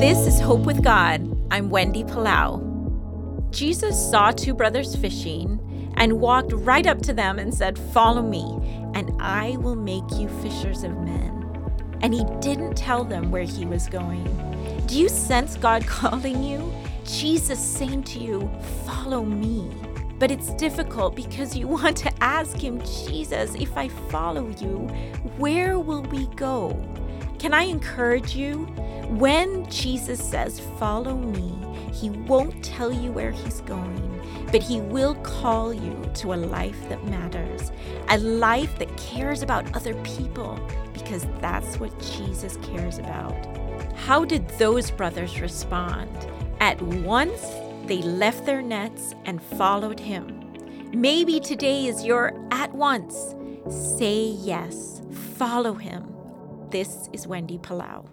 This is Hope with God. I'm Wendy Palau. Jesus saw two brothers fishing and walked right up to them and said, Follow me, and I will make you fishers of men. And he didn't tell them where he was going. Do you sense God calling you? Jesus saying to you, Follow me. But it's difficult because you want to ask him, Jesus, if I follow you, where will we go? Can I encourage you? When Jesus says, Follow me, he won't tell you where he's going, but he will call you to a life that matters, a life that cares about other people, because that's what Jesus cares about. How did those brothers respond? At once, they left their nets and followed him. Maybe today is your at once. Say yes, follow him. This is Wendy Palau.